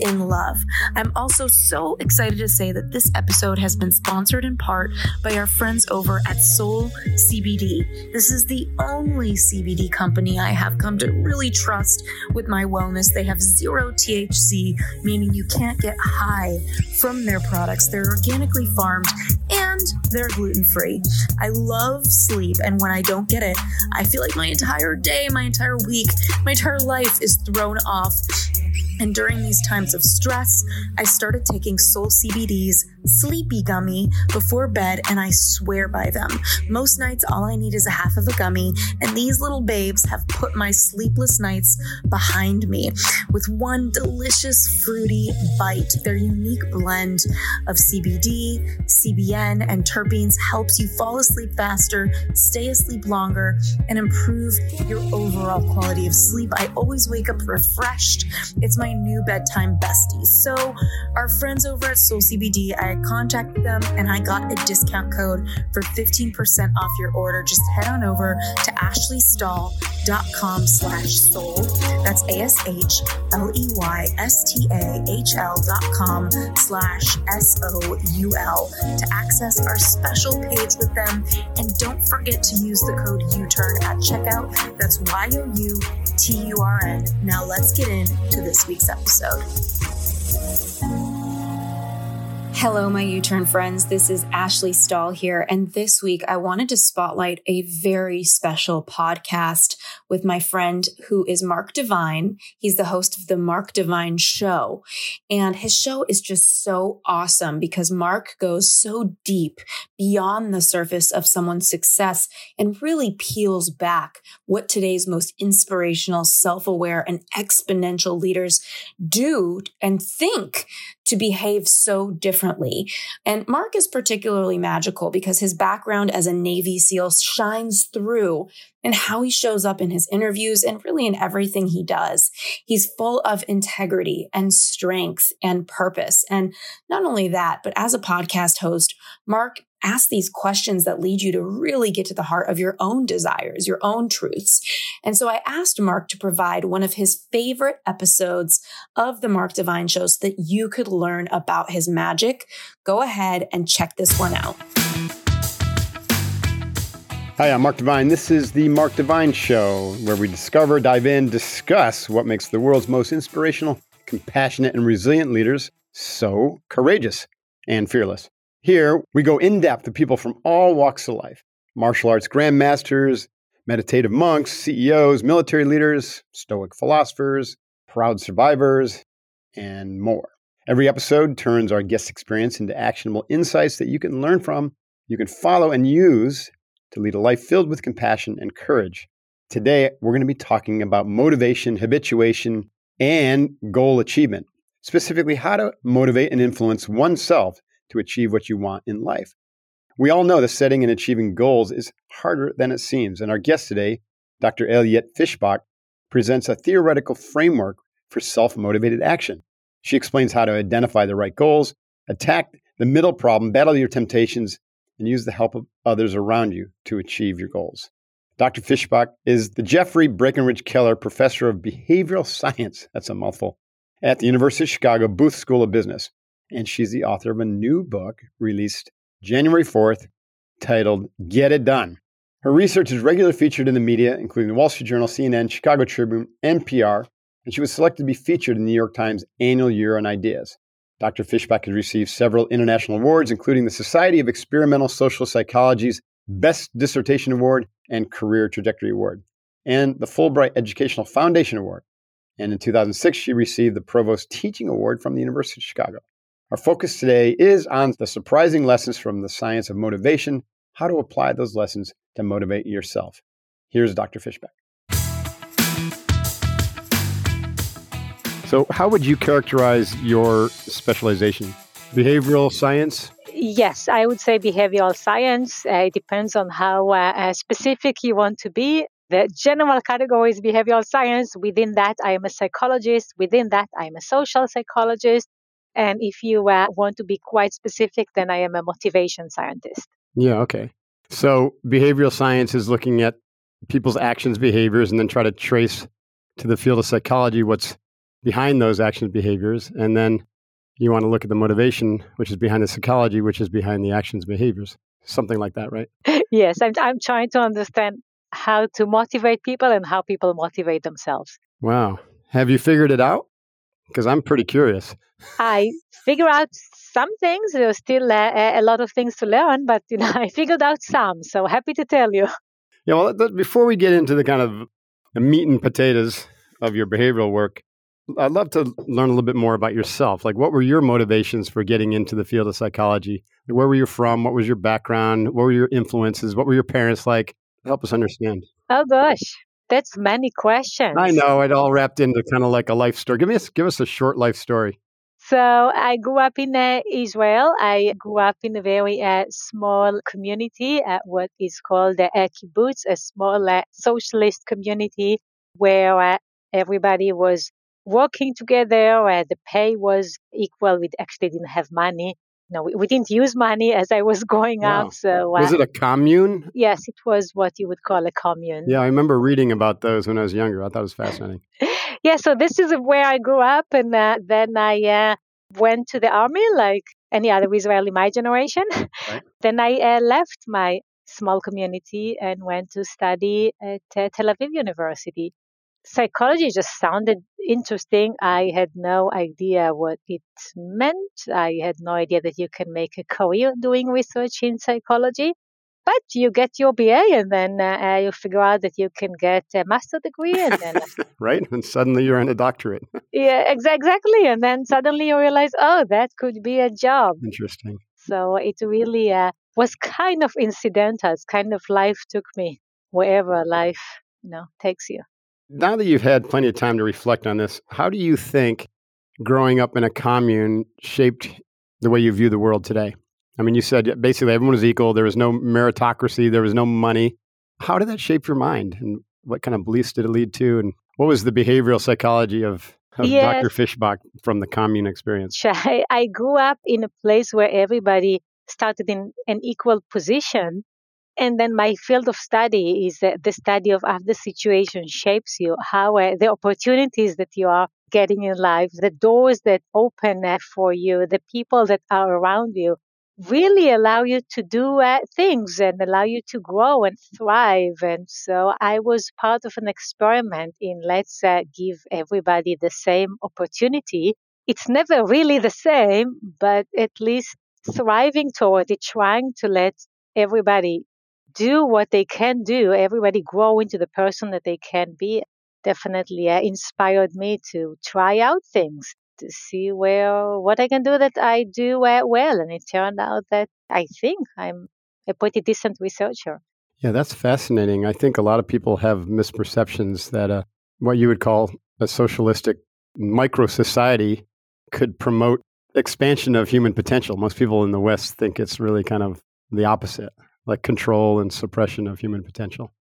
in love. I'm also so excited to say that this episode has been sponsored in part by our friends over at Soul CBD. This is the only CBD company I have come to really trust with my wellness. They have zero THC, meaning you can't get high from their products. They're organically farmed and they're gluten free. I love sleep, and when I don't get it, I feel like my entire day, my entire week, my entire life is thrown off. And during these times of stress, I started taking Soul CBD's sleepy gummy before bed, and I swear by them. Most nights, all I need is a half of a gummy, and these little babes have put my sleepless nights behind me with one delicious fruity bite. Their unique blend of CBD, CBN, and terpenes helps you fall asleep faster, stay asleep longer, and improve your overall quality of sleep. I always wake up refreshed. It's my new bedtime bestie. So, our friends over at Soul CBD, I contacted them and I got a discount code for 15% off your order. Just head on over to ashleystahl.com slash soul. That's A-S-H-L-E-Y-S-T-A-H-L dot com slash S-O-U-L to access our special page with them. And don't forget to use the code U-TURN at checkout. That's Y-O-U-T-U-R-N. Now let's get into this week's episode. Hello, my U Turn friends. This is Ashley Stahl here. And this week, I wanted to spotlight a very special podcast with my friend who is Mark Divine. He's the host of the Mark Divine Show. And his show is just so awesome because Mark goes so deep beyond the surface of someone's success and really peels back what today's most inspirational, self aware, and exponential leaders do and think to behave so differently. And Mark is particularly magical because his background as a Navy SEAL shines through in how he shows up in his interviews and really in everything he does. He's full of integrity and strength and purpose. And not only that, but as a podcast host, Mark ask these questions that lead you to really get to the heart of your own desires, your own truths. And so I asked Mark to provide one of his favorite episodes of the Mark Divine show so that you could learn about his magic. Go ahead and check this one out. Hi, I'm Mark Divine. This is the Mark Divine Show, where we discover, dive in, discuss what makes the world's most inspirational, compassionate, and resilient leaders so courageous and fearless. Here, we go in depth with people from all walks of life martial arts grandmasters, meditative monks, CEOs, military leaders, stoic philosophers, proud survivors, and more. Every episode turns our guest experience into actionable insights that you can learn from, you can follow and use to lead a life filled with compassion and courage. Today, we're going to be talking about motivation, habituation, and goal achievement, specifically how to motivate and influence oneself to achieve what you want in life. We all know that setting and achieving goals is harder than it seems, and our guest today, Dr. Ayelet Fishbach, presents a theoretical framework for self motivated action. She explains how to identify the right goals, attack the middle problem, battle your temptations, and use the help of others around you to achieve your goals. Dr. Fishbach is the Jeffrey Breckinridge Keller Professor of Behavioral Science, that's a mouthful, at the University of Chicago Booth School of Business and she's the author of a new book released January 4th titled Get It Done. Her research is regularly featured in the media, including the Wall Street Journal, CNN, Chicago Tribune, NPR, and she was selected to be featured in the New York Times annual Year on Ideas. Dr. Fishbach has received several international awards, including the Society of Experimental Social Psychology's Best Dissertation Award and Career Trajectory Award, and the Fulbright Educational Foundation Award. And in 2006, she received the Provost Teaching Award from the University of Chicago. Our focus today is on the surprising lessons from the science of motivation, how to apply those lessons to motivate yourself. Here's Dr. Fishbach. So, how would you characterize your specialization? Behavioral science? Yes, I would say behavioral science. Uh, it depends on how uh, uh, specific you want to be. The general category is behavioral science. Within that, I am a psychologist. Within that, I am a social psychologist. And if you uh, want to be quite specific, then I am a motivation scientist. Yeah, okay. So behavioral science is looking at people's actions, behaviors, and then try to trace to the field of psychology what's behind those actions, behaviors. And then you want to look at the motivation, which is behind the psychology, which is behind the actions, behaviors. Something like that, right? yes, I'm, I'm trying to understand how to motivate people and how people motivate themselves. Wow. Have you figured it out? Because I'm pretty curious. I figure out some things. There's still uh, a, a, lot of things to learn, but you know, I figured out some. So happy to tell you. Yeah. Well, before we get into the kind of the meat and potatoes of your behavioral work, I'd love to learn a little bit more about yourself. Like, what were your motivations for getting into the field of psychology? Where were you from? What was your background? What were your influences? What were your parents like? Help us understand. Oh gosh, that's many questions. I know it all wrapped into kind of like a life story. Give me a, give us a short life story. So I grew up in uh, Israel. I grew up in a very uh, small community, uh, what is called a kibbutz, a small uh, socialist community where uh, everybody was working together. The pay was equal. We actually didn't have money no, we, we, didn't use money as I was growing wow. up. So uh, was it a commune? Yes, it was what you would call a commune. Yeah, I remember reading about those when I was younger. I thought it was fascinating. yeah, so this is where I grew up, and uh, then I uh, went to the army, like any other Israeli my generation. Right. then I uh, left my small community and went to study at uh, Tel Aviv University psychology just sounded interesting. I had no idea what it meant. I had no idea that you can make a career doing research in psychology. But you get your BA and then uh, you figure out that you can get a master degree and then right, and suddenly you're in a doctorate. yeah, ex- exactly. And then suddenly you realize, oh, that could be a job. Interesting. So it really uh, was kind of incidental. It's kind of life took me wherever life you know takes you now that you've had plenty of time to reflect on this, how do you think growing up in a commune shaped the way you view the world today? I mean, you said basically everyone was equal. There was no meritocracy. There was no money. How did that shape your mind, and what kind of beliefs did it lead to? And what was the behavioral psychology of, of yes. Dr. Fishbach from the commune experience? I, I grew up in a place where everybody started in an equal position and then my field of study is the study of how the situation shapes you, how uh, the opportunities that you are getting in life, the doors that open uh, for you, the people that are around you really allow you to do uh, things and allow you to grow and thrive. And so I was part of an experiment in let's uh, give everybody the same opportunity. It's never really the same, but at least thriving toward it, trying to let everybody do what they can do, everybody grow into the person that they can be, definitely uh, inspired me to try out things to see where what I can do that I do well. And it turned out that I think I'm a pretty decent researcher. Yeah, that's fascinating. I think a lot of people have misperceptions that uh, what you would call a socialistic micro society could promote expansion of human potential. Most people in the West think it's really kind of the opposite like control and suppression of human potential.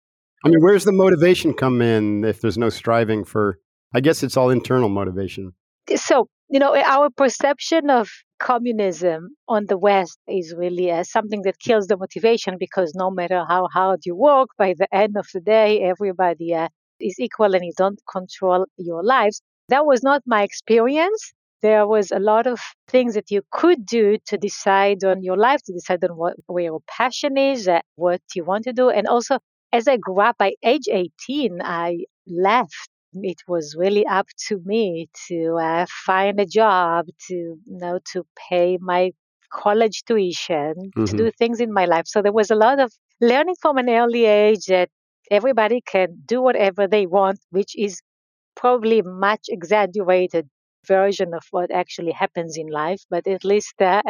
I mean, where's the motivation come in if there's no striving for? I guess it's all internal motivation. So, you know, our perception of communism on the West is really uh, something that kills the motivation because no matter how hard you work, by the end of the day, everybody uh, is equal and you don't control your lives. That was not my experience there was a lot of things that you could do to decide on your life, to decide on what where your passion is, uh, what you want to do. And also, as I grew up, by age 18, I left. It was really up to me to uh, find a job, to you know, to pay my college tuition, mm-hmm. to do things in my life. So there was a lot of learning from an early age that everybody can do whatever they want, which is probably much exaggerated version of what actually happens in life, but at least uh,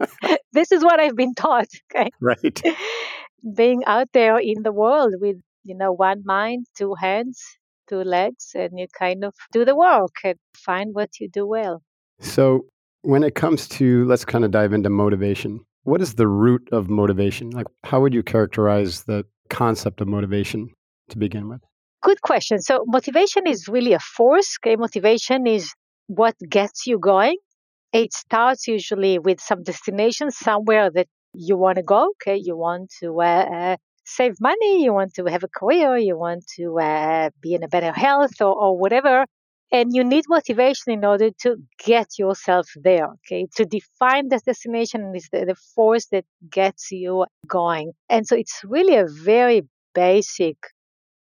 this is what I've been taught. Okay? Right. Being out there in the world with, you know, one mind, two hands, two legs and you kind of do the work and find what you do well. So, when it comes to, let's kind of dive into motivation. What is the root of motivation? Like, how would you characterize the concept of motivation to begin with? Good question. So, motivation is really a force. Okay, motivation is what gets you going. It starts usually with some destination somewhere that you want to go. Okay, you want to uh, save money, you want to have a career, you want to uh, be in a better health or, or whatever. And you need motivation in order to get yourself there. Okay, to define this destination is the, the force that gets you going. And so it's really a very basic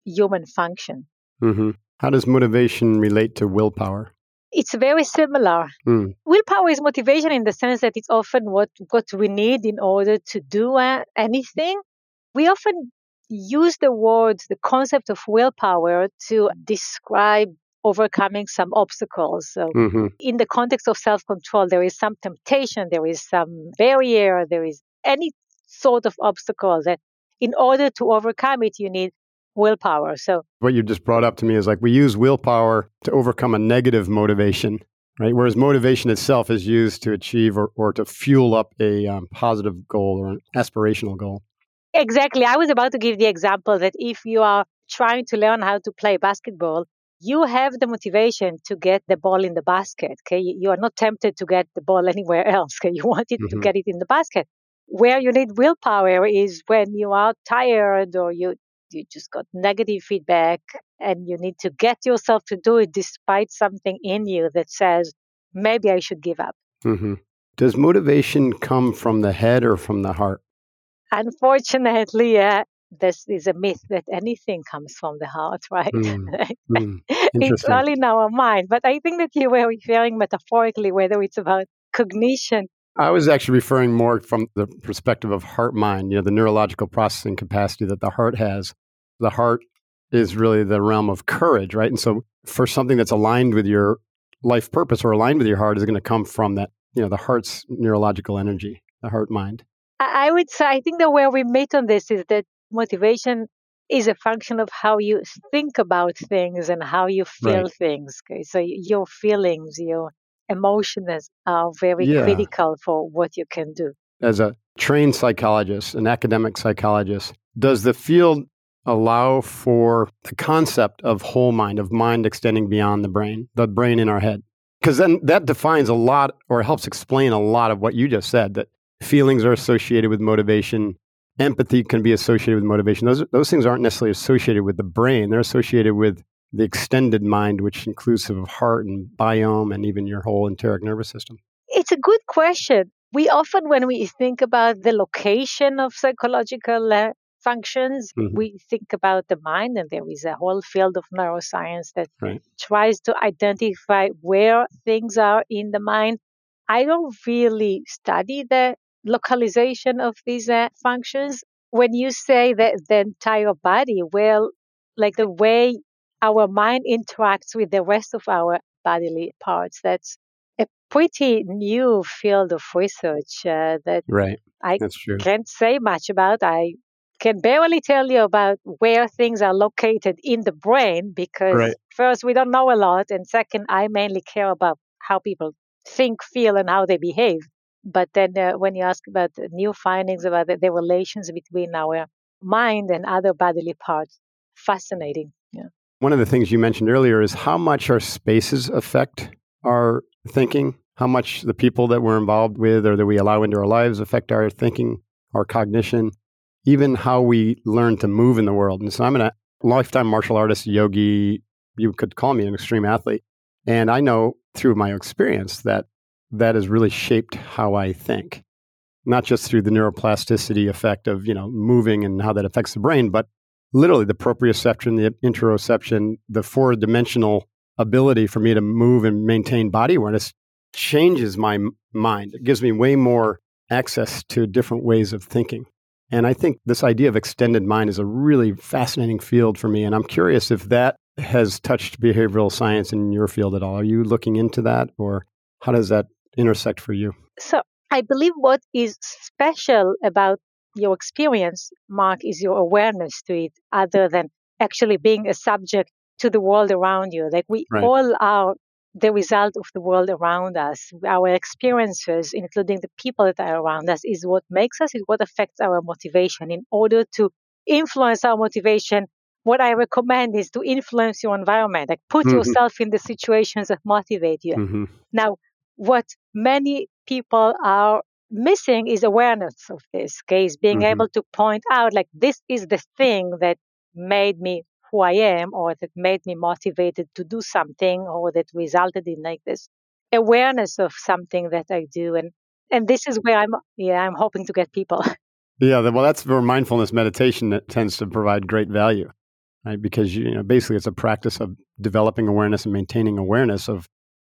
human function. Mm-hmm. How does motivation relate to willpower? It's very similar. Mm. Willpower is motivation in the sense that it's often what, what we need in order to do uh, anything. We often use the word, the concept of willpower to describe overcoming some obstacles. So, mm-hmm. in the context of self control, there is some temptation, there is some barrier, there is any sort of obstacle that in order to overcome it, you need willpower. So, what you just brought up to me is like we use willpower to overcome a negative motivation, right? Whereas motivation itself is used to achieve or, or to fuel up a um, positive goal or an aspirational goal. Exactly. I was about to give the example that if you are trying to learn how to play basketball, you have the motivation to get the ball in the basket. Okay, you are not tempted to get the ball anywhere else. Okay, you want it mm-hmm. to get it in the basket. Where you need willpower is when you are tired or you you just got negative feedback and you need to get yourself to do it despite something in you that says, maybe I should give up. Mm-hmm. Does motivation come from the head or from the heart? Unfortunately, uh, this is a myth that anything comes from the heart, right? Mm, mm, it's all in our mind. But I think that you were referring metaphorically, whether it's about cognition I was actually referring more from the perspective of heart mind, you know, the neurological processing capacity that the heart has. The heart is really the realm of courage, right? And so for something that's aligned with your life purpose or aligned with your heart is going to come from that, you know, the heart's neurological energy, the heart mind. I would say, I think the way we meet on this is that motivation is a function of how you think about things and how you feel right. things. Okay? So your feelings, your emotions are very yeah. critical for what you can do. As a trained psychologist, an academic psychologist, does the field allow for the concept of whole mind, of mind extending beyond the brain, the brain in our head? Because then that defines a lot or helps explain a lot of what you just said that feelings are associated with motivation. Empathy can be associated with motivation. Those, those things aren't necessarily associated with the brain. They're associated with the extended mind, which inclusive of heart and biome and even your whole enteric nervous system? It's a good question. We often, when we think about the location of psychological uh, functions, mm-hmm. we think about the mind, and there is a whole field of neuroscience that right. tries to identify where things are in the mind. I don't really study the localization of these uh, functions. When you say that the entire body, well, like the way our mind interacts with the rest of our bodily parts. That's a pretty new field of research uh, that right. I can't say much about. I can barely tell you about where things are located in the brain because right. first we don't know a lot and second I mainly care about how people think, feel and how they behave. But then uh, when you ask about new findings about the, the relations between our mind and other bodily parts, fascinating. Yeah. One of the things you mentioned earlier is how much our spaces affect our thinking, how much the people that we're involved with or that we allow into our lives affect our thinking, our cognition, even how we learn to move in the world. And so I'm a lifetime martial artist, yogi, you could call me an extreme athlete. And I know through my experience that that has really shaped how I think, not just through the neuroplasticity effect of, you know, moving and how that affects the brain, but literally the proprioception, the interoception, the four dimensional ability for me to move and maintain body awareness changes my mind. It gives me way more access to different ways of thinking. And I think this idea of extended mind is a really fascinating field for me. And I'm curious if that has touched behavioral science in your field at all. Are you looking into that or how does that intersect for you? So I believe what is special about your experience, Mark, is your awareness to it, other than actually being a subject to the world around you. Like we right. all are the result of the world around us. Our experiences, including the people that are around us, is what makes us, is what affects our motivation. In order to influence our motivation, what I recommend is to influence your environment, like put mm-hmm. yourself in the situations that motivate you. Mm-hmm. Now, what many people are missing is awareness of this case, being mm-hmm. able to point out, like, this is the thing that made me who I am or that made me motivated to do something or that resulted in like this awareness of something that I do. And and this is where I'm yeah, I'm hoping to get people. Yeah, well that's where mindfulness meditation that tends to provide great value. Right? Because you know, basically it's a practice of developing awareness and maintaining awareness of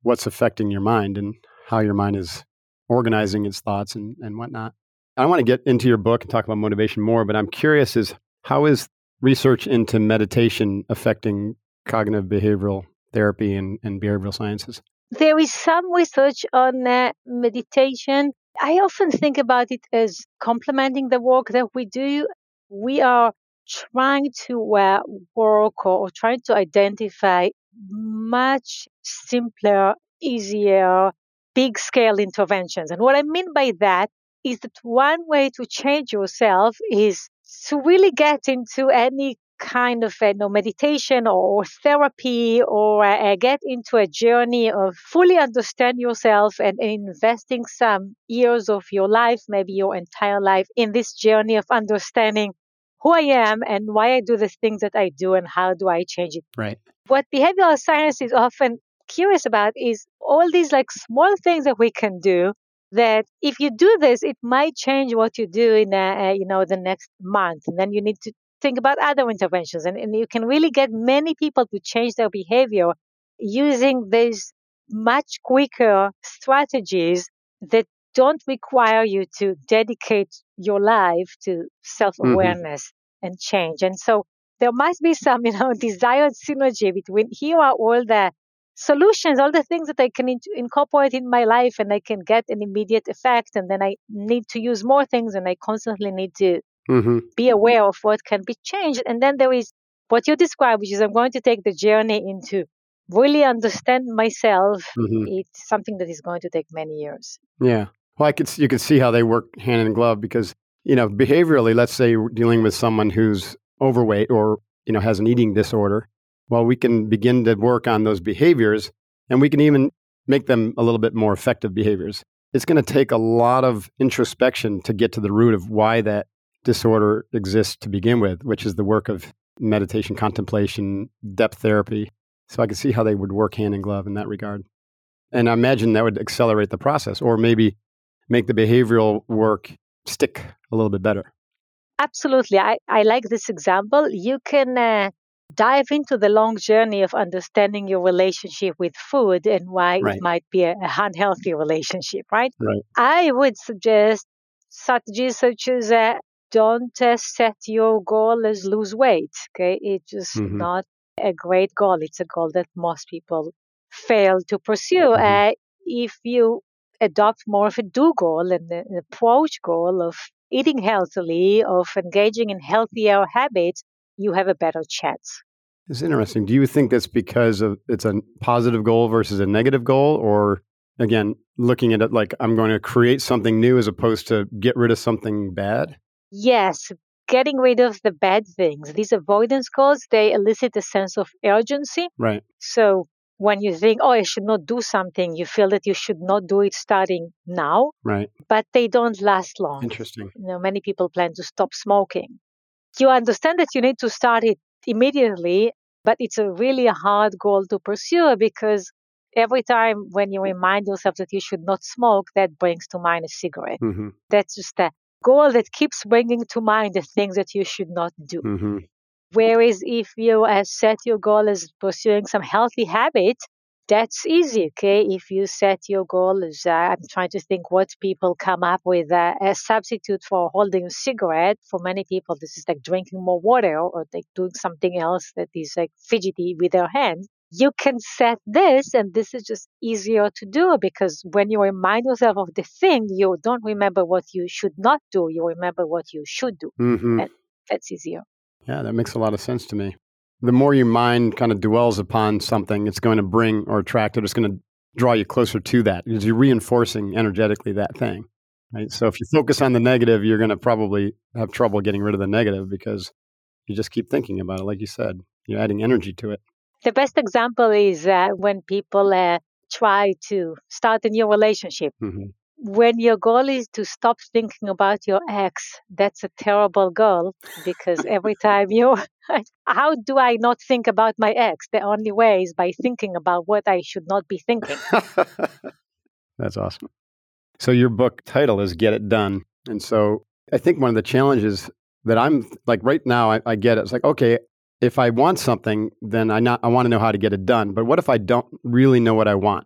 what's affecting your mind and how your mind is organizing its thoughts and, and whatnot. I want to get into your book and talk about motivation more, but I'm curious is how is research into meditation affecting cognitive behavioral therapy and, and behavioral sciences? There is some research on uh, meditation. I often think about it as complementing the work that we do. We are trying to uh, work or trying to identify much simpler, easier, big scale interventions. And what I mean by that is that one way to change yourself is to really get into any kind of you know, meditation or therapy or uh, get into a journey of fully understand yourself and, and, investing some years of your life, maybe your entire life in this journey of understanding who I am and why I do the things that I do and how do I change it. Right. What behavioral science is often curious about is all these like small things that we can do that if you do this, it might change what you do in, uh, you know, the next month. And then you need to think about other interventions. And, and you can really get many people to change their behavior using these much quicker strategies that don't require you to dedicate your life to self awareness mm-hmm. and change. And so there must be some, you know, desired synergy between here are all the solutions, all the things that I can in- incorporate in my life and I can get an immediate effect. And then I need to use more things and I constantly need to mm-hmm. be aware of what can be changed. And then there is what you describe, which is I'm going to take the journey into really understand myself. Mm-hmm. It's something that is going to take many years. Yeah. Well, I could, you can see how they work hand in glove because, you know, behaviorally, let's say you're dealing with someone who's overweight or, you know, has an eating disorder well, we can begin to work on those behaviors and we can even make them a little bit more effective behaviors. It's going to take a lot of introspection to get to the root of why that disorder exists to begin with, which is the work of meditation, contemplation, depth therapy. So I can see how they would work hand in glove in that regard. And I imagine that would accelerate the process or maybe make the behavioral work stick a little bit better. Absolutely. I, I like this example. You can uh, dive into the long journey of understanding your relationship with food and why right. it might be a, a, unhealthy relationship, right? Right. I would suggest strategies such as uh, don't uh, set your goal as lose weight. Okay, it's just mm-hmm. not a great goal. It's a goal that most people fail to pursue. Mm-hmm. Uh, if you adopt more of a do goal and an approach goal of eating healthily, of engaging in healthier habits, you have a better chance. It's interesting. Do you think that's because of it's a positive goal versus a negative goal, or again, looking at it like I'm going to create something new as opposed to get rid of something bad? Yes, getting rid of the bad things. These avoidance goals they elicit a sense of urgency. Right. So when you think, oh, I should not do something, you feel that you should not do it starting now. Right. But they don't last long. Interesting. You know, many people plan to stop smoking you understand that you need to start it immediately, but it's a really hard goal to pursue because every time when you remind yourself that you should not smoke, that brings to mind a cigarette. Mm-hmm. That's just a goal that keeps bringing to mind the things that you should not do. Mm-hmm. Whereas if you uh, set your goal as pursuing some healthy habit, that's easy, okay? If you set your goal uh, I'm trying to think what people come up with uh, a substitute for holding a cigarette. For many people, this is like drinking more water or like doing something else that is like fidgety with their hands. You can set this, and this is just easier to do because when you remind yourself of the thing, you don't remember what you should not do. You remember what you should do. Mm-hmm. And that's easier. Yeah, that makes a lot of sense to me. The more your mind kind of dwells upon something, it's going to bring or attract it. It's going to draw you closer to that because you're reinforcing energetically that thing. Right. So if you focus on the negative, you're going to probably have trouble getting rid of the negative because you just keep thinking about it. Like you said, you're adding energy to it. The best example is uh, when people uh, try to start a new relationship. Mm-hmm when your goal is to stop thinking about your ex, that's a terrible goal because every time you, how do I not think about my ex? The only way is by thinking about what I should not be thinking. that's awesome. So, your book title is Get It Done. And so, I think one of the challenges that I'm like right now, I, I get it. It's like, okay, if I want something, then I, not, I want to know how to get it done. But what if I don't really know what I want?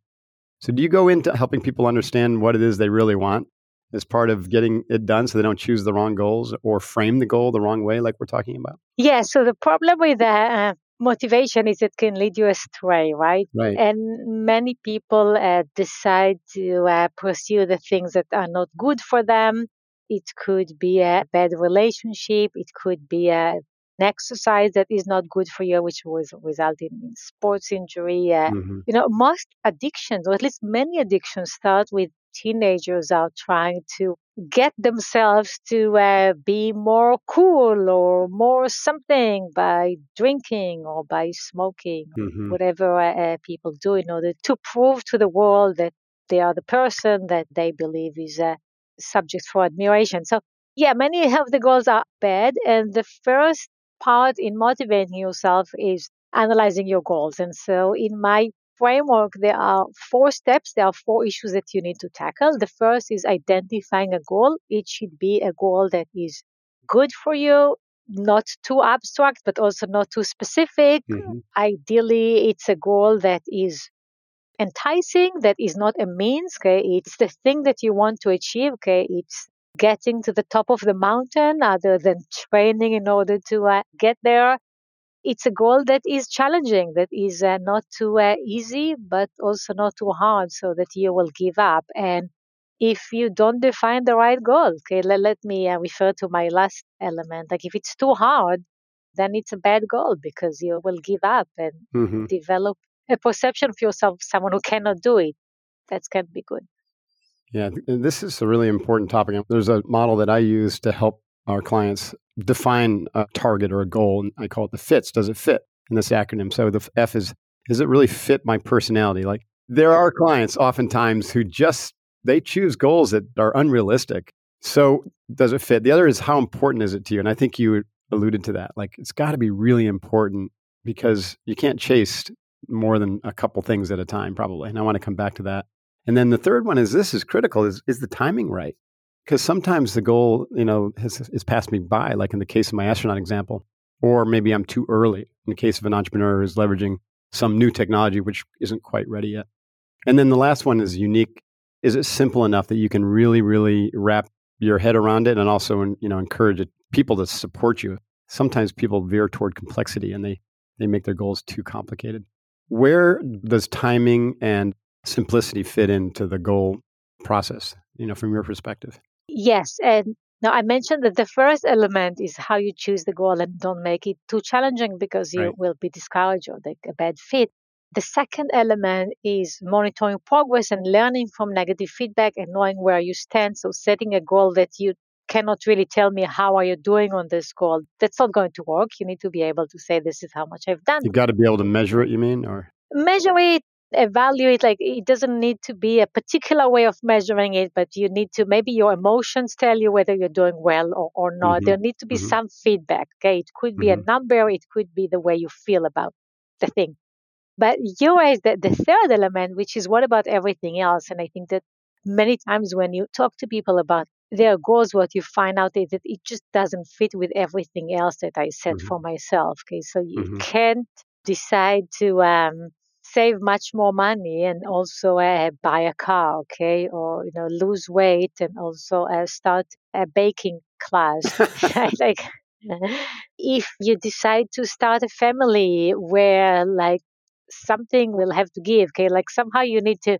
So, do you go into helping people understand what it is they really want as part of getting it done so they don't choose the wrong goals or frame the goal the wrong way, like we're talking about? Yeah. So, the problem with uh, motivation is it can lead you astray, right? Right. And many people uh, decide to uh, pursue the things that are not good for them. It could be a bad relationship. It could be a exercise that is not good for you, which was resulting in sports injury. Uh, mm-hmm. You know, most addictions, or at least many addictions, start with teenagers out trying to get themselves to uh, be more cool or more something by drinking or by smoking, mm-hmm. whatever uh, uh, people do in order to prove to the world that they are the person that they believe is a subject for admiration. So yeah, many of the goals are bad. And the first part in motivating yourself is analyzing your goals. And so in my framework, there are four steps. There are four issues that you need to tackle. The first is identifying a goal. It should be a goal that is good for you, not too abstract, but also not too specific. Mm-hmm. Ideally, it's a goal that is enticing, that is not a means. Okay. It's the thing that you want to achieve. Okay. It's getting to the top of the mountain other than training in order to uh, get there. It's a goal that is challenging, that is uh, not too uh, easy, but also not too hard so that you will give up. And if you don't define the right goal, okay, let, let me uh, refer to my last element. Like if it's too hard, then it's a bad goal because you will give up and mm-hmm. develop a perception of yourself, someone who cannot do it. That can be good. Yeah, this is a really important topic. There's a model that I use to help our clients define a target or a goal, and I call it the fits. Does it fit in this acronym? So the F is, does it really fit my personality? Like there are clients oftentimes who just they choose goals that are unrealistic. So does it fit? The other is how important is it to you? And I think you alluded to that. Like it's got to be really important because you can't chase more than a couple things at a time, probably. And I want to come back to that. And then the third one is this is critical is, is the timing right? Because sometimes the goal, you know, has, has passed me by, like in the case of my astronaut example, or maybe I'm too early in the case of an entrepreneur who's leveraging some new technology which isn't quite ready yet. And then the last one is unique. Is it simple enough that you can really, really wrap your head around it and also, you know, encourage people to support you? Sometimes people veer toward complexity and they, they make their goals too complicated. Where does timing and simplicity fit into the goal process, you know, from your perspective? Yes. And now I mentioned that the first element is how you choose the goal and don't make it too challenging because you right. will be discouraged or like a bad fit. The second element is monitoring progress and learning from negative feedback and knowing where you stand. So setting a goal that you cannot really tell me how are you doing on this goal. That's not going to work. You need to be able to say this is how much I've done. You've got to be able to measure it, you mean, or measure it evaluate like it doesn't need to be a particular way of measuring it but you need to maybe your emotions tell you whether you're doing well or, or not mm-hmm. there need to be mm-hmm. some feedback okay it could be mm-hmm. a number it could be the way you feel about the thing but you raise the, the third element which is what about everything else and i think that many times when you talk to people about their goals what you find out is that it just doesn't fit with everything else that i set mm-hmm. for myself okay so you mm-hmm. can't decide to um, save much more money and also uh, buy a car, okay, or you know lose weight and also uh, start a baking class. like if you decide to start a family where like something will have to give, okay, like somehow you need to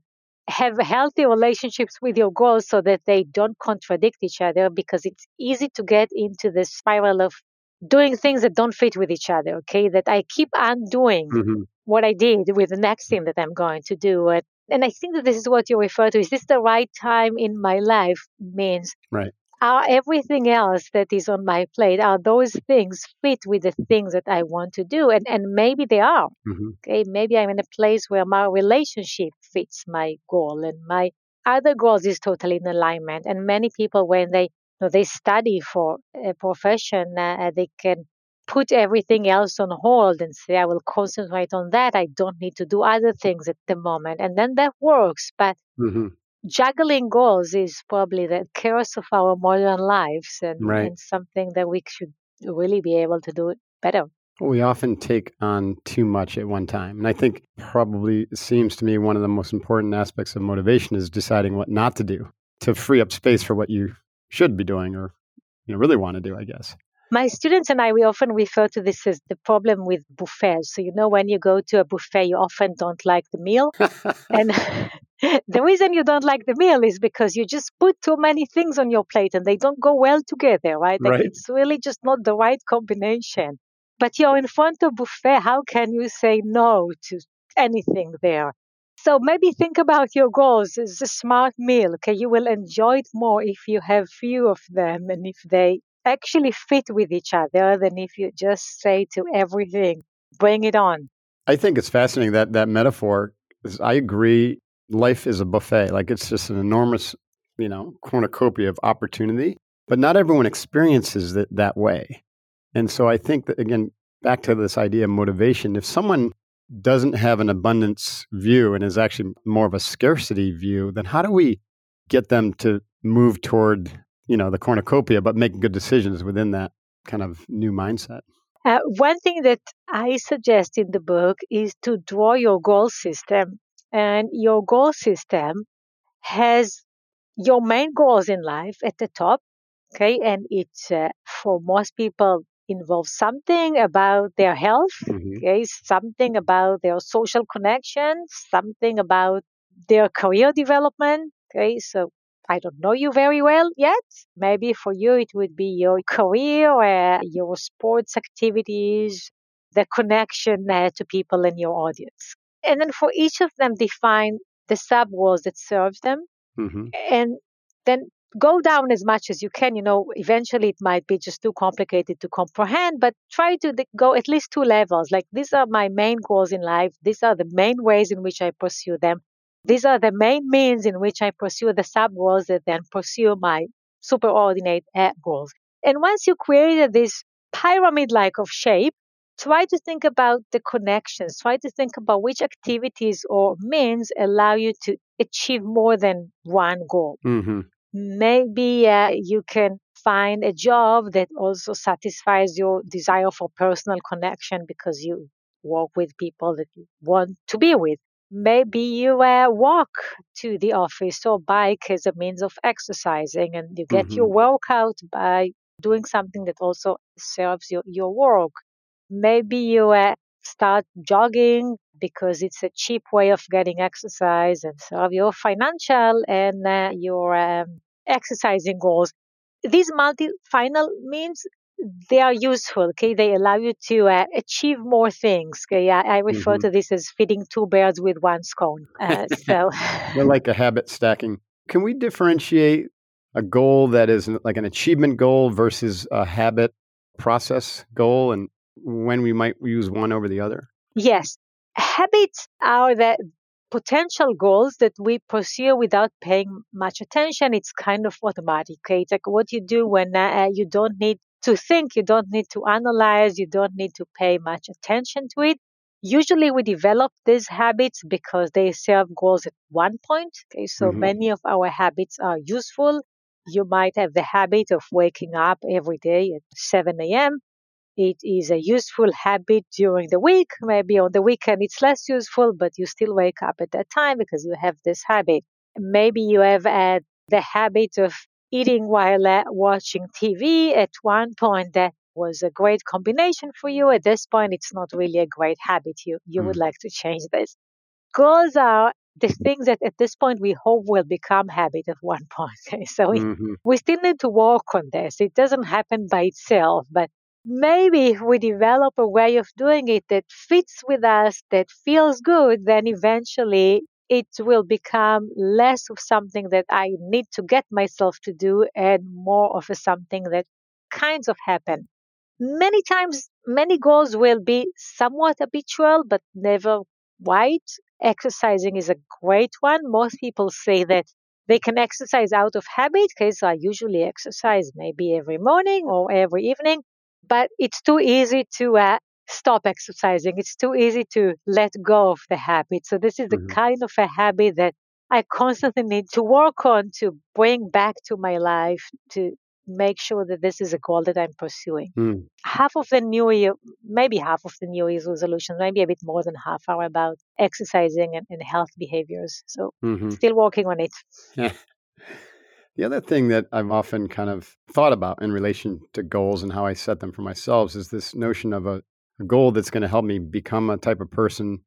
have healthy relationships with your goals so that they don't contradict each other because it's easy to get into the spiral of doing things that don't fit with each other, okay? That I keep undoing mm-hmm. What I did with the next thing that I'm going to do. And, and I think that this is what you refer to. Is this the right time in my life? Means right. Are everything else that is on my plate, are those things fit with the things that I want to do? And and maybe they are. Mm-hmm. Okay, maybe I'm in a place where my relationship fits my goal and my other goals is totally in alignment. And many people, when they know, they study for a profession, uh, they can put everything else on hold and say, I will concentrate on that. I don't need to do other things at the moment. And then that works. But mm-hmm. juggling goals is probably the chaos of our modern lives and, right. and something that we should really be able to do better. We often take on too much at one time. And I think probably seems to me one of the most important aspects of motivation is deciding what not to do to free up space for what you should be doing or you know really want to do, I guess. My students and I, we often refer to this as the problem with buffets. So, you know, when you go to a buffet, you often don't like the meal. and the reason you don't like the meal is because you just put too many things on your plate and they don't go well together, right? Like right. it's really just not the right combination. But you're in front of buffet. How can you say no to anything there? So maybe think about your goals as a smart meal. Okay, you will enjoy it more if you have few of them and if they actually fit with each other than if you just say to everything, bring it on. I think it's fascinating that that metaphor. I agree. Life is a buffet. Like it's just an enormous, you know, cornucopia of opportunity. But not everyone experiences it that way. And so I think that again, back to this idea of motivation. If someone doesn't have an abundance view and is actually more of a scarcity view, then how do we get them to move toward, you know, the cornucopia, but make good decisions within that kind of new mindset? Uh, one thing that I suggest in the book is to draw your goal system. And your goal system has your main goals in life at the top. Okay. And it's uh, for most people, involves something about their health, mm-hmm. okay, something about their social connections, something about their career development. Okay, so I don't know you very well yet. Maybe for you it would be your career, uh, your sports activities, the connection uh, to people in your audience. And then for each of them, define the sub goals that serves them. Mm-hmm. And then go down as much as you can. You know, eventually it might be just too complicated to comprehend, but try to go at least two levels. Like, these are my main goals in life. These are the main ways in which I pursue them. These are the main means in which I pursue the sub goals that then pursue my superordinate goals. And once you created this pyramid like of shape, try to think about the connections. Try to think about which activities or means allow you to achieve more than one goal. Mm-hmm maybe uh, you can find a job that also satisfies your desire for personal connection because you work with people that you want to be with. Maybe you uh, walk to the office or bike as a means of exercising and you get mm-hmm. your workout by doing something that also serves your, your work. Maybe you uh, start jogging because it's a cheap way of getting exercise and serve your financial and uh, your um, exercising goals. These multi-final means they are useful. Okay, they allow you to uh, achieve more things. Okay, I, I refer mm-hmm. to this as feeding two birds with one scone. Uh, so, they're like a habit stacking. Can we differentiate a goal that is like an achievement goal versus a habit process goal, and when we might use one over the other? Yes, habits are the potential goals that we pursue without paying much attention. It's kind of automatic. Okay? It's like what you do when uh, you don't need to think, you don't need to analyze, you don't need to pay much attention to it. Usually we develop these habits because they serve goals at one point. Okay, so mm-hmm. many of our habits are useful. You might have the habit of waking up every day at 7 a.m. It is a useful habit during the week. Maybe on the weekend it's less useful, but you still wake up at that time because you have this habit. Maybe you have the habit of eating while uh, watching TV. At one point, that was a great combination for you. At this point, it's not really a great habit. You, you mm. would like to change this. Goals are the things that at this point we hope will become habit at one point. Okay? So mm-hmm. we, we still need to work on this. It doesn't happen by itself, but maybe if we develop a way of doing it that fits with us, that feels good, then eventually it will become less of something that I need to get myself to do and more of a something that kinds of happen. Many times, many goals will be somewhat habitual, but never quite. Exercising is a great one. Most people say that they can exercise out of habit. because I usually exercise maybe every morning or every evening, but it's too easy to uh, stop exercising. It's too easy to let go of the habit. So this is the mm-hmm. kind of a habit that I constantly need to work on to bring back to my life to make sure that this is a goal that I'm pursuing. Mm. Half of the new year, maybe half of the new year's resolutions, maybe a bit more than half are about exercising and, and health behaviors. So mm-hmm. still working on it. Yeah. The other thing that I've often kind of thought about in relation to goals and how I set them for myself is this notion of a, a goal that's going to help me become a type of person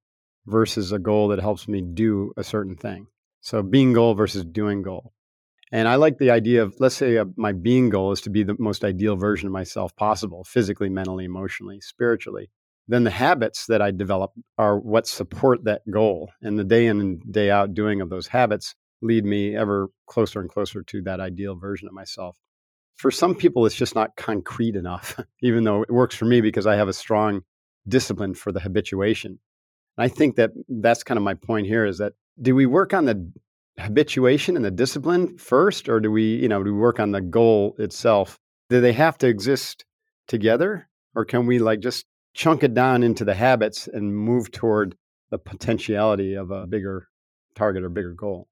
versus a goal that helps me do a certain thing. So being goal versus doing goal. And I like the idea of, let's say, uh, my being goal is to be the most ideal version of myself possible, physically, mentally, emotionally, spiritually. Then the habits that I develop are what support that goal. And the day in and day out doing of those habits lead me ever closer and closer to that ideal version of myself. For some people, it's just not concrete enough, even though it works for me because I have a strong discipline for the habituation. And I think that that's kind of my point here is that do we work on the habituation and the discipline first, or do we, you know, do we work on the goal itself? Do they have to exist together, or can we like just chunk it down into the habits and move toward the potentiality of a bigger target or bigger goal?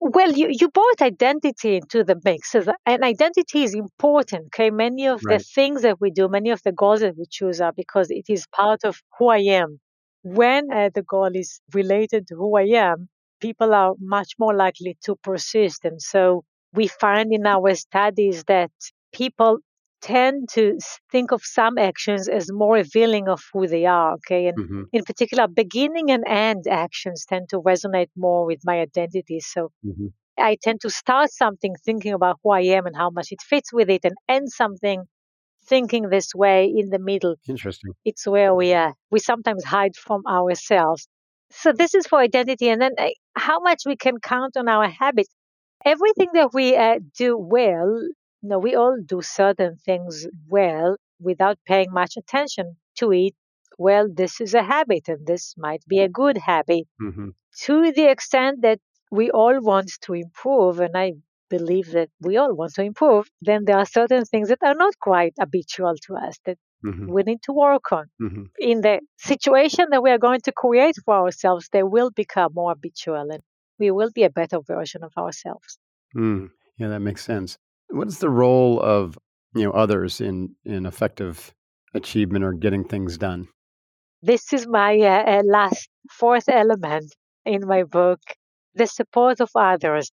Well, you, you brought identity into the mix, and identity is important. Okay, many of right. the things that we do, many of the goals that we choose are because it is part of who I am. When uh, the goal is related to who I am, people are much more likely to persist. And so we find in our studies that people tend to think of some actions as more revealing of who they are. Okay. And mm-hmm. in particular, beginning and end actions tend to resonate more with my identity. So mm-hmm. I tend to start something thinking about who I am and how much it fits with it and end something thinking this way in the middle. Interesting. It's where we are. we sometimes hide from ourselves. So this is for identity, and then uh, how much we can count on our habits. Everything that we uh, do well, you know, we all do certain things well without paying much attention to it. Well, this is a habit, and this might be a good habit. Mm-hmm. To the extent that we all want to improve, and I believe that we all want to improve, then there are certain things that are not quite habitual to us that mm-hmm. we need to work on. Mm-hmm. In the situation that we are going to create for ourselves, they will become more habitual and we will be a better version of ourselves. Mm. Yeah, that makes sense. What is the role of you know others in in effective achievement or getting things done? This is my uh, uh last fourth element in my book: the support of others.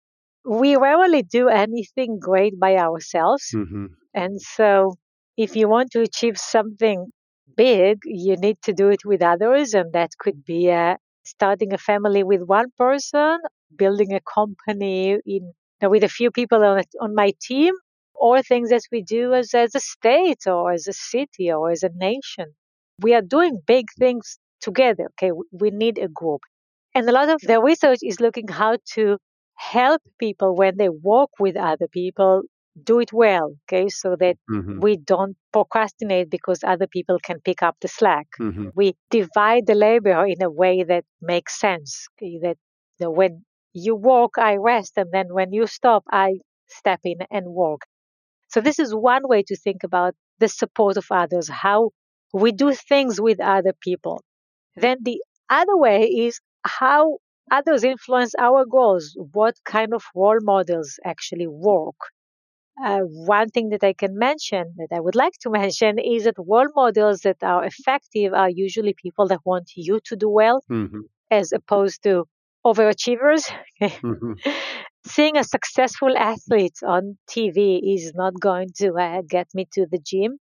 We rarely do anything great by ourselves, mm-hmm. and so if you want to achieve something big, you need to do it with others, and that could be uh, starting a family with one person, building a company in with a few people on, on my team, or things that we do as, as a state or as a city or as a nation. We are doing big things together. Okay, we need a group. And a lot of the research is looking how to help people when they work with other people do it well, okay, so that mm-hmm. we don't procrastinate because other people can pick up the slack. Mm-hmm. We divide the labor in a way that makes sense. Okay? That you when you walk, I rest, and then when you stop, I step in and walk. So this is one way to think about the support of others, how we do things with other people. Then the other way is how others influence our goals. What kind of role models actually work? Uh, one thing that I can mention that I would like to mention is that role models that are effective are usually people that want you to do well, mm-hmm. as opposed to overachievers. mm-hmm. Seeing a successful athlete on TV is not going to uh, get me to the gym.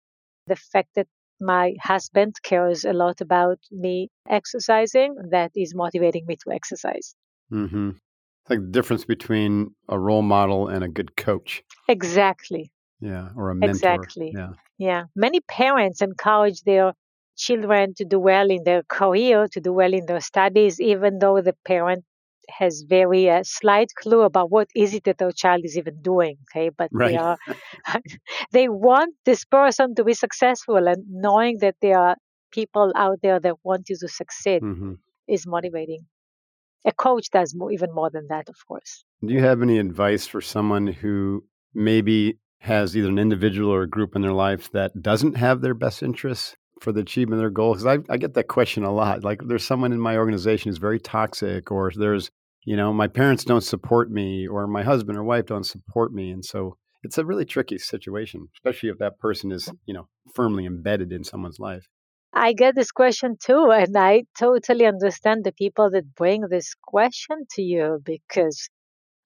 The fact that my husband cares a lot about me exercising, that is motivating me to exercise. Mm-hmm It's like the difference between a role model and a good coach. Exactly. Yeah, or a mentor. Exactly. Yeah. Yeah. Many parents encourage their children to do well in their career, to do well in their studies, even though the parent has very uh, slight clue about what is it that their child is even doing. Okay, but Right. they are they want this person to be successful, and knowing that there are people out there that want you to succeed hmm is motivating. A coach does more, even more than that, of course. Do you have any advice for someone who maybe has either an individual or a group in their life that doesn't have their best interests for the achievement of their goals? Because I, I get that question a lot. Like, there's someone in my organization who's very toxic, or there's, you know, my parents don't support me, or my husband or wife don't support me. And so it's a really tricky situation, especially if that person is, you know, firmly embedded in someone's life. I get this question too, and I totally understand the people that bring this question to you because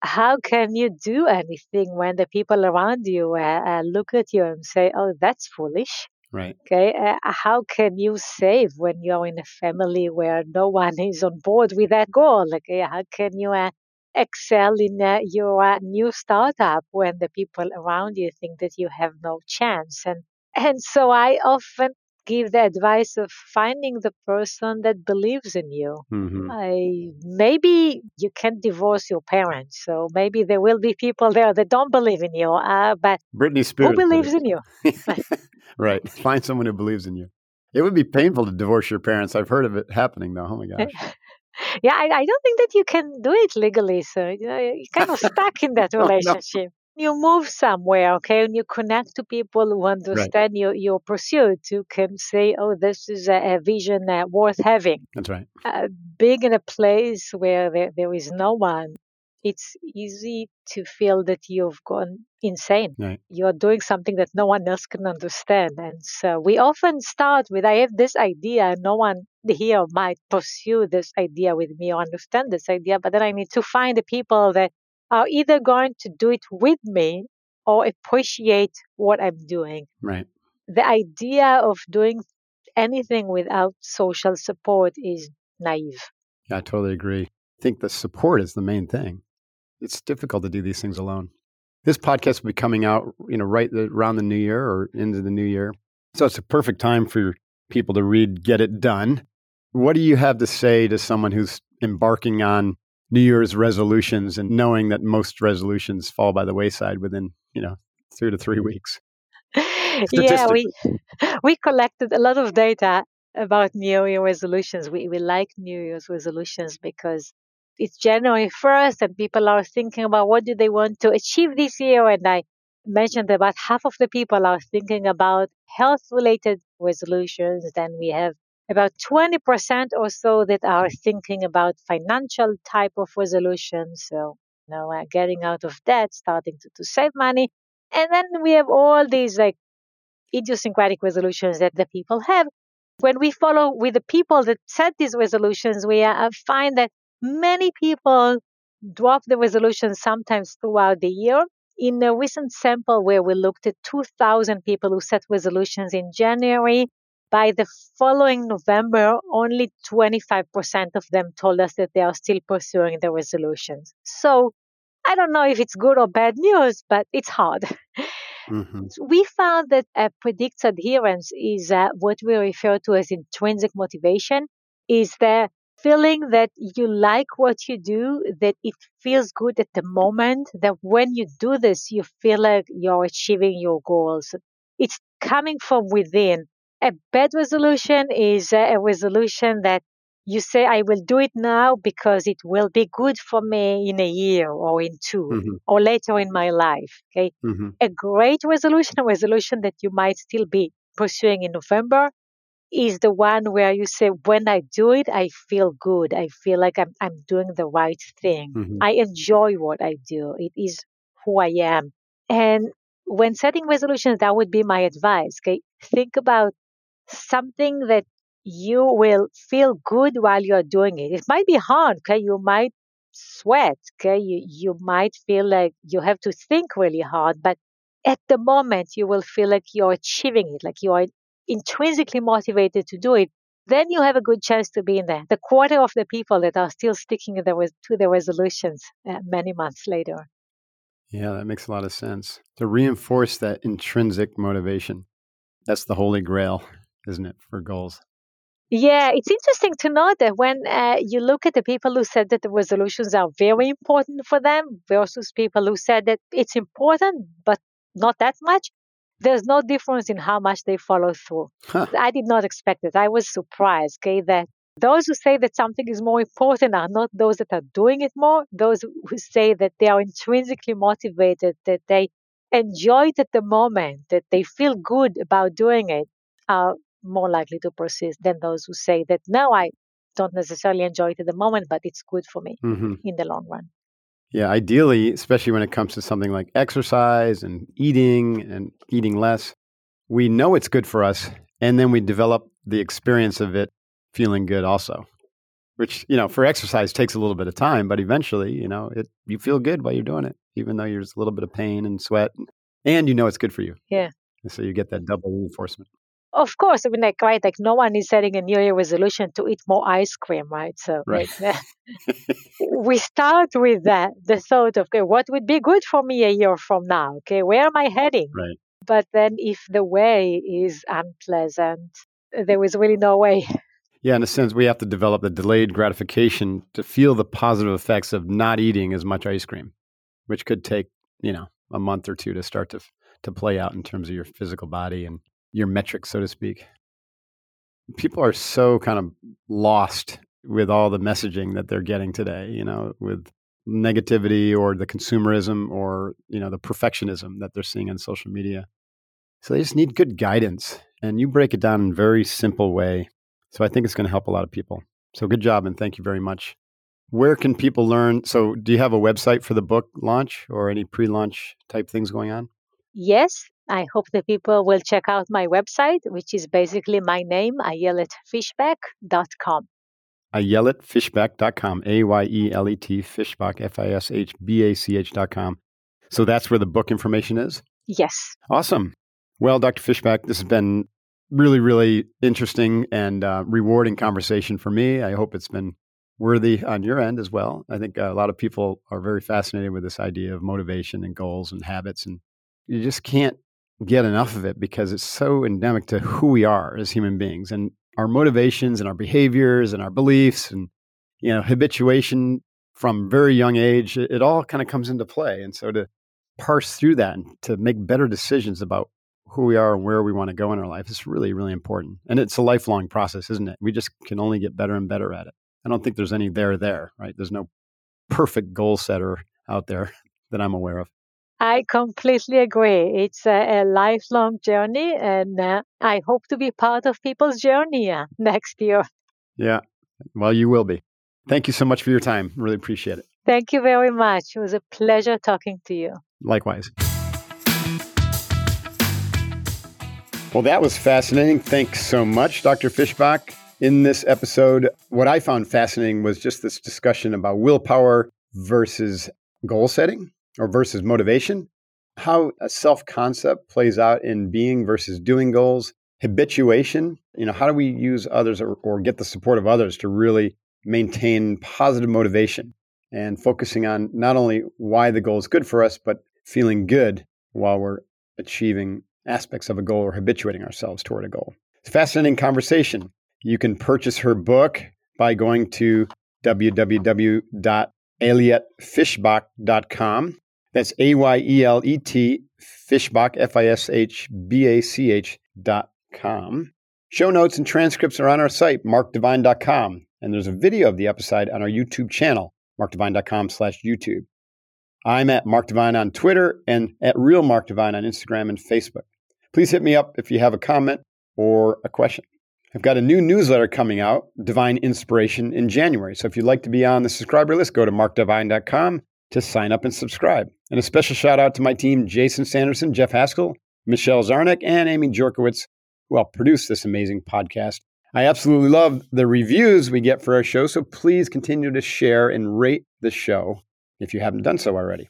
how can you do anything when the people around you uh, uh, look at you and say, "Oh, that's foolish"? Right. Okay, uh, how can you save when you're in a family where no one is on board with that goal? Uh, how can you uh, excel in uh, your uh, new startup when the people around you think that you have no chance? And and so I often give the advice of finding the person that believes in you. hmm I maybe you can divorce your parents, so maybe there will be people there that don't believe in you. Uh, but Britney Spears. who believes in you? right. Find someone who believes in you. It would be painful to divorce your parents. I've heard of it happening, though. Oh my gosh. yeah, I, I don't think that you can do it legally. So you know, you're kind of stuck in that Oh, relationship. You move somewhere, okay, and you connect to people who understand your, your pursuit, who can say, "Oh, this is a, a vision uh, worth having." That's right. uh, being in a place where there, there is no one, it's easy to feel that you've gone insane. Right. You're doing something that no one else can understand. And so we often start with I have this idea, and no one here might pursue this idea with me or understand this idea, but then I need to find the people that are either going to do it with me or appreciate what I'm doing Right. the idea of doing anything without social support is naive. Yeah, I totally agree. I think the support is the main thing. It's difficult to do these things alone. This podcast will be coming out, you know, right around the new year or into the new year. So it's a perfect time for people to read Get It Done. What do you have to say to someone who's embarking on New Year's resolutions and knowing that most resolutions fall by the wayside within, you know, two to three weeks? yeah, we we collected a lot of data about New Year resolutions. We we like New Year's resolutions because it's January first and people are thinking about what do they want to achieve this year. And I mentioned that about half of the people are thinking about health related resolutions. Then we have about 20% or so that are thinking about financial type of resolutions. So, you know, getting out of debt, starting to, to save money. And then we have all these like idiosyncratic resolutions that the people have. When we follow with the people that set these resolutions, we uh, find that many people drop the resolutions sometimes throughout the year. In a recent sample where we looked at 2,000 people who set resolutions in January, by the following November, only 25% of them told us that they are still pursuing the resolutions. So I don't know if it's good or bad news, but it's hard. hmm We found that uh, predicts adherence is uh, what we refer to as intrinsic motivation, is the feeling that you like what you do, that it feels good at the moment, that when you do this, you feel like you're achieving your goals. It's coming from within. A bad resolution is a resolution that you say, I will do it now because it will be good for me in a year or in 2 hmm or later in my life. Okay. hmm A great resolution, a resolution that you might still be pursuing in November, is the one where you say, when I do it, I feel good. I feel like I'm, I'm doing the right thing. hmm I enjoy what I do. It is who I am. And when setting resolutions, that would be my advice. Okay. Think about something that you will feel good while you're doing it. It might be hard. Okay. You might sweat. Okay. You, you might feel like you have to think really hard, but at the moment you will feel like you're achieving it, like you are intrinsically motivated to do it, then you have a good chance to be in there. The quarter of the people that are still sticking to the, to the resolutions uh, many months later. Yeah, that makes a lot of sense. To reinforce that intrinsic motivation. That's the holy grail, isn't it, for goals? Yeah, it's interesting to know that when uh, you look at the people who said that the resolutions are very important for them versus people who said that it's important, but not that much, there's no difference in how much they follow through. Huh. I did not expect it. I was surprised, okay, that those who say that something is more important are not those that are doing it more. Those who say that they are intrinsically motivated, that they enjoy it at the moment, that they feel good about doing it, are more likely to persist than those who say that no, I don't necessarily enjoy it at the moment, but it's good for me mm-hmm. in the long run. Yeah, ideally, especially when it comes to something like exercise and eating and eating less, we know it's good for us, and then we develop the experience of it feeling good also. Which, you know, for exercise takes a little bit of time, but eventually, you know, it you feel good while you're doing it, even though there's a little bit of pain and sweat, and you know it's good for you. Yeah. And so you get that double reinforcement. Of course, I mean, like, right, like no one is setting a New Year resolution to eat more ice cream, right? So, right. Like, we start with that, the thought of, okay, what would be good for me a year from now? Okay, where am I heading? Right. But then if the way is unpleasant, there is really no way. Yeah, in a sense, we have to develop the delayed gratification to feel the positive effects of not eating as much ice cream, which could take, you know, a month or two to start to to play out in terms of your physical body and your metrics, so to speak. People are so kind of lost with all the messaging that they're getting today, you know, with negativity or the consumerism or, you know, the perfectionism that they're seeing on social media. So they just need good guidance. And you break it down in a very simple way. So I think it's going to help a lot of people. So good job and thank you very much. Where can people learn? So, do you have a website for the book launch or any pre launch type things going on? Yes, I hope the people will check out my website, which is basically my name, ayeletfishbach.com. Ayeletfishbach.com, A Y E L E T, Fishbach, F I S H B A C H.com. So that's where the book information is? Yes. Awesome. Well, Dr. Fishbach, this has been really, really interesting and uh, rewarding conversation for me. I hope it's been worthy on your end as well. I think a lot of people are very fascinated with this idea of motivation and goals and habits, and you just can't get enough of it because it's so endemic to who we are as human beings and our motivations and our behaviors and our beliefs and you know habituation from very young age it, all kind of comes into play. And so to parse through that and to make better decisions about who we are and where we want to go in our life is really really important. And it's a lifelong process isn't it? We just can only get better and better at it. I don't think there's any there there right? There's no perfect goal setter out there that i'm aware of I completely agree. It's a, a lifelong journey, and uh, I hope to be part of people's journey uh, next year. Yeah, well, you will be. Thank you so much for your time. Really appreciate it. Thank you very much. It was a pleasure talking to you. Likewise. Well, that was fascinating. Thanks so much, Dr. Fishbach. In this episode, what I found fascinating was just this discussion about willpower versus goal setting or versus motivation, how a self concept plays out in being versus doing goals, habituation. You know, how do we use others or, or get the support of others to really maintain positive motivation and focusing on not only why the goal is good for us, but feeling good while we're achieving aspects of a goal or habituating ourselves toward a goal. It's a fascinating conversation. You can purchase her book by going to www.ayeletfishbach.com. That's A Y E L E T Fishbach, F I S H B A C H dot com. Show notes and transcripts are on our site, markdivine.com, and there's a video of the episode on our YouTube channel, markdivine.com slash YouTube. I'm at Mark Divine on Twitter and at Real Mark Divine on Instagram and Facebook. Please hit me up if you have a comment or a question. I've got a new newsletter coming out, Divine Inspiration, in January. So if you'd like to be on the subscriber list, go to markdivine.com to sign up and subscribe. And a special shout out to my team, Jason Sanderson, Jeff Haskell, Michelle Zarnick, and Amy Jorkowitz, who helped produce this amazing podcast. I absolutely love the reviews we get for our show, so please continue to share and rate the show if you haven't done so already.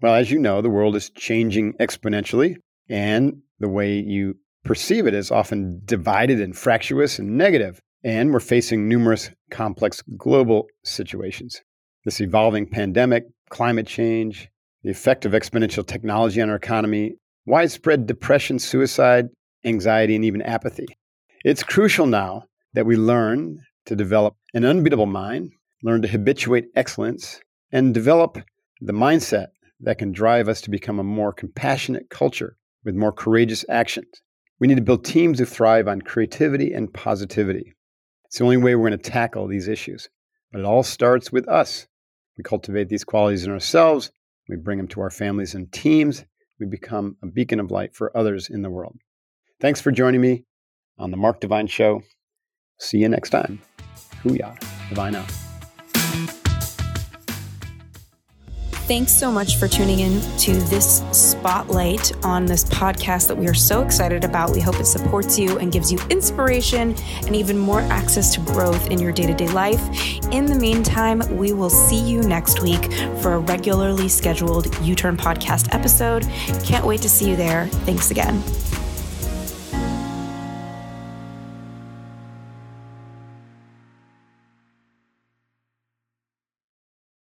Well, as you know, the world is changing exponentially, and the way you perceive it is often divided and fractious and negative, and we're facing numerous complex global situations. This evolving pandemic, climate change, the effect of exponential technology on our economy, widespread depression, suicide, anxiety, and even apathy. It's crucial now that we learn to develop an unbeatable mind, learn to habituate excellence, and develop the mindset that can drive us to become a more compassionate culture with more courageous actions. We need to build teams who thrive on creativity and positivity. It's the only way we're going to tackle these issues. But it all starts with us. We cultivate these qualities in ourselves, we bring them to our families and teams, we become a beacon of light for others in the world. Thanks for joining me on the Mark Divine Show. See you next time. Hooyah. Divine out. Thanks so much for tuning in to this spotlight on this podcast that we are so excited about. We hope it supports you and gives you inspiration and even more access to growth in your day to day life. In the meantime, we will see you next week for a regularly scheduled U Turn podcast episode. Can't wait to see you there. Thanks again.